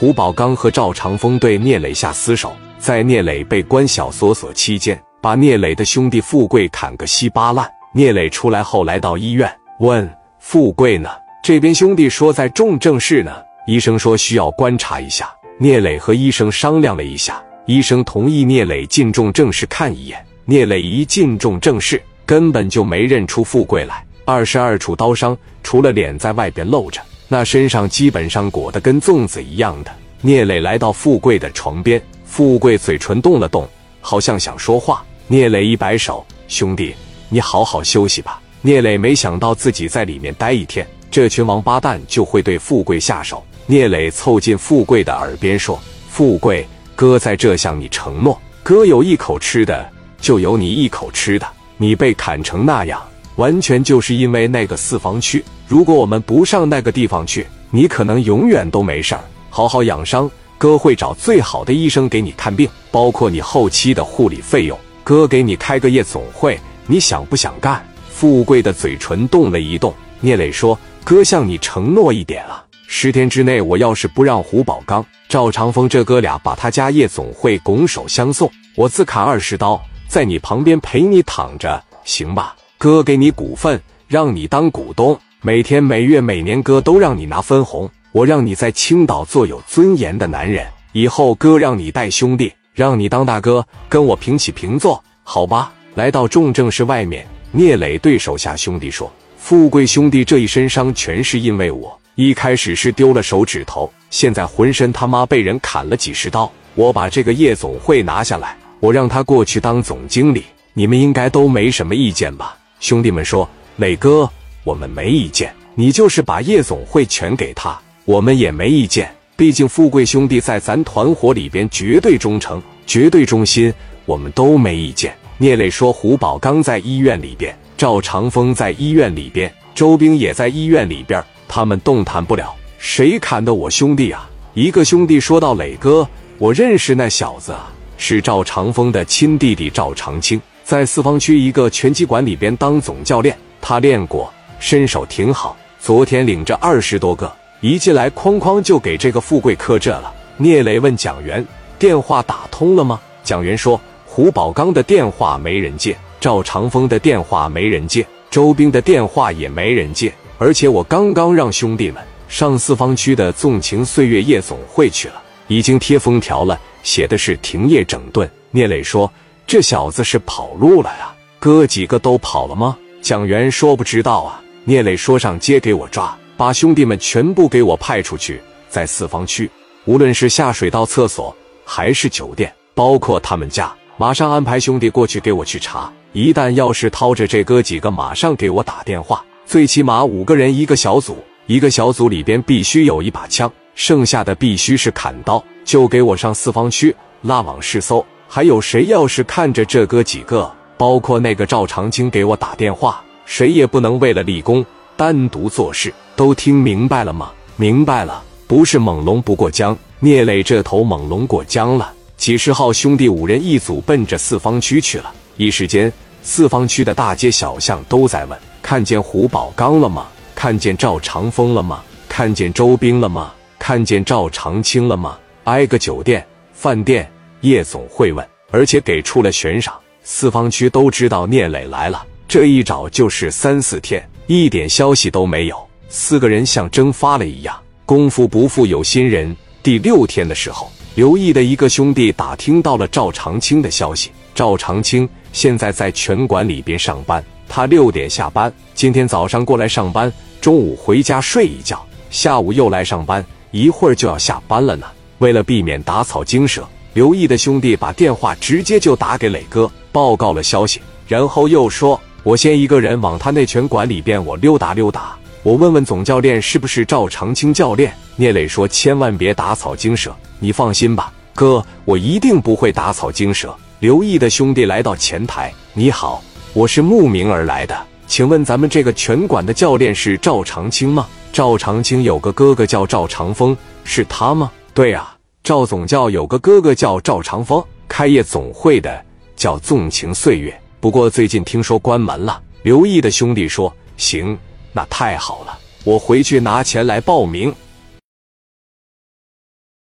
胡宝刚和赵长风对聂磊下死手，在聂磊被关小锁所期间，把聂磊的兄弟富贵砍个稀巴烂。聂磊出来后，来到医院，问富贵呢？这边兄弟说在重症室呢。医生说需要观察一下。聂磊和医生商量了一下，医生同意聂磊进重症室看一眼。聂磊一进重症室，根本就没认出富贵来。二十二处刀伤，除了脸在外边露着，那身上基本上裹得跟粽子一样的。聂磊来到富贵的床边，富贵嘴唇动了动，好像想说话。聂磊一摆手：“兄弟，你好好休息吧。”聂磊没想到自己在里面待一天，这群王八蛋就会对富贵下手。聂磊凑近富贵的耳边说：“富贵，哥在这向你承诺，哥有一口吃的，就有你一口吃的。你被砍成那样。”完全就是因为那个四方区，如果我们不上那个地方去，你可能永远都没事儿。好好养伤，哥会找最好的医生给你看病，包括你后期的护理费用。哥给你开个夜总会，你想不想干？富贵的嘴唇动了一动。聂磊说：“哥向你承诺一点啊，十天之内，我要是不让胡宝刚、赵长风这哥俩把他家夜总会拱手相送，我自砍二十刀，在你旁边陪你躺着，行吧？”哥给你股份，让你当股东，每天、每月、每年，哥都让你拿分红。我让你在青岛做有尊严的男人。以后哥让你带兄弟，让你当大哥，跟我平起平坐，好吧？来到重症室外面，聂磊对手下兄弟说：“富贵兄弟这一身伤，全是因为我。一开始是丢了手指头，现在浑身他妈被人砍了几十刀。我把这个夜总会拿下来，我让他过去当总经理，你们应该都没什么意见吧？”兄弟们说：“磊哥，我们没意见。你就是把夜总会全给他，我们也没意见。毕竟富贵兄弟在咱团伙里边绝对忠诚、绝对忠心，我们都没意见。”聂磊说：“胡宝刚在医院里边，赵长风在医院里边，周兵也在医院里边，他们动弹不了。谁砍的我兄弟啊？”一个兄弟说到：“磊哥，我认识那小子啊，是赵长风的亲弟弟赵长青。”在四方区一个拳击馆里边当总教练，他练过，身手挺好。昨天领着二十多个，一进来哐哐就给这个富贵磕这了。聂磊问蒋元：“电话打通了吗？”蒋元说：“胡宝刚的电话没人接，赵长风的电话没人接，周兵的电话也没人接。而且我刚刚让兄弟们上四方区的纵情岁月夜总会去了，已经贴封条了，写的是停业整顿。”聂磊说。这小子是跑路了呀？哥几个都跑了吗？蒋元说不知道啊。聂磊说上街给我抓，把兄弟们全部给我派出去，在四方区，无论是下水道、厕所，还是酒店，包括他们家，马上安排兄弟过去给我去查。一旦要是掏着这哥几个，马上给我打电话。最起码五个人一个小组，一个小组里边必须有一把枪，剩下的必须是砍刀。就给我上四方区拉网试搜。还有谁要是看着这哥几个，包括那个赵长青给我打电话，谁也不能为了立功单独做事，都听明白了吗？明白了，不是猛龙不过江，聂磊这头猛龙过江了。几十号兄弟五人一组，奔着四方区去了。一时间，四方区的大街小巷都在问：看见胡宝刚了吗？看见赵长风了吗？看见周兵了吗？看见赵长青了吗？挨个酒店、饭店。夜总会问，而且给出了悬赏。四方区都知道聂磊来了，这一找就是三四天，一点消息都没有。四个人像蒸发了一样。功夫不负有心人，第六天的时候，刘毅的一个兄弟打听到了赵长青的消息。赵长青现在在拳馆里边上班，他六点下班，今天早上过来上班，中午回家睡一觉，下午又来上班，一会儿就要下班了呢。为了避免打草惊蛇。刘毅的兄弟把电话直接就打给磊哥，报告了消息，然后又说：“我先一个人往他那拳馆里边我溜达溜达，我问问总教练是不是赵长青教练。”聂磊说：“千万别打草惊蛇，你放心吧，哥，我一定不会打草惊蛇。”刘毅的兄弟来到前台：“你好，我是慕名而来的，请问咱们这个拳馆的教练是赵长青吗？赵长青有个哥哥叫赵长风，是他吗？对啊。”赵总教有个哥哥叫赵长风，开业总会的叫纵情岁月。不过最近听说关门了。刘毅的兄弟说：“行，那太好了，我回去拿钱来报名。”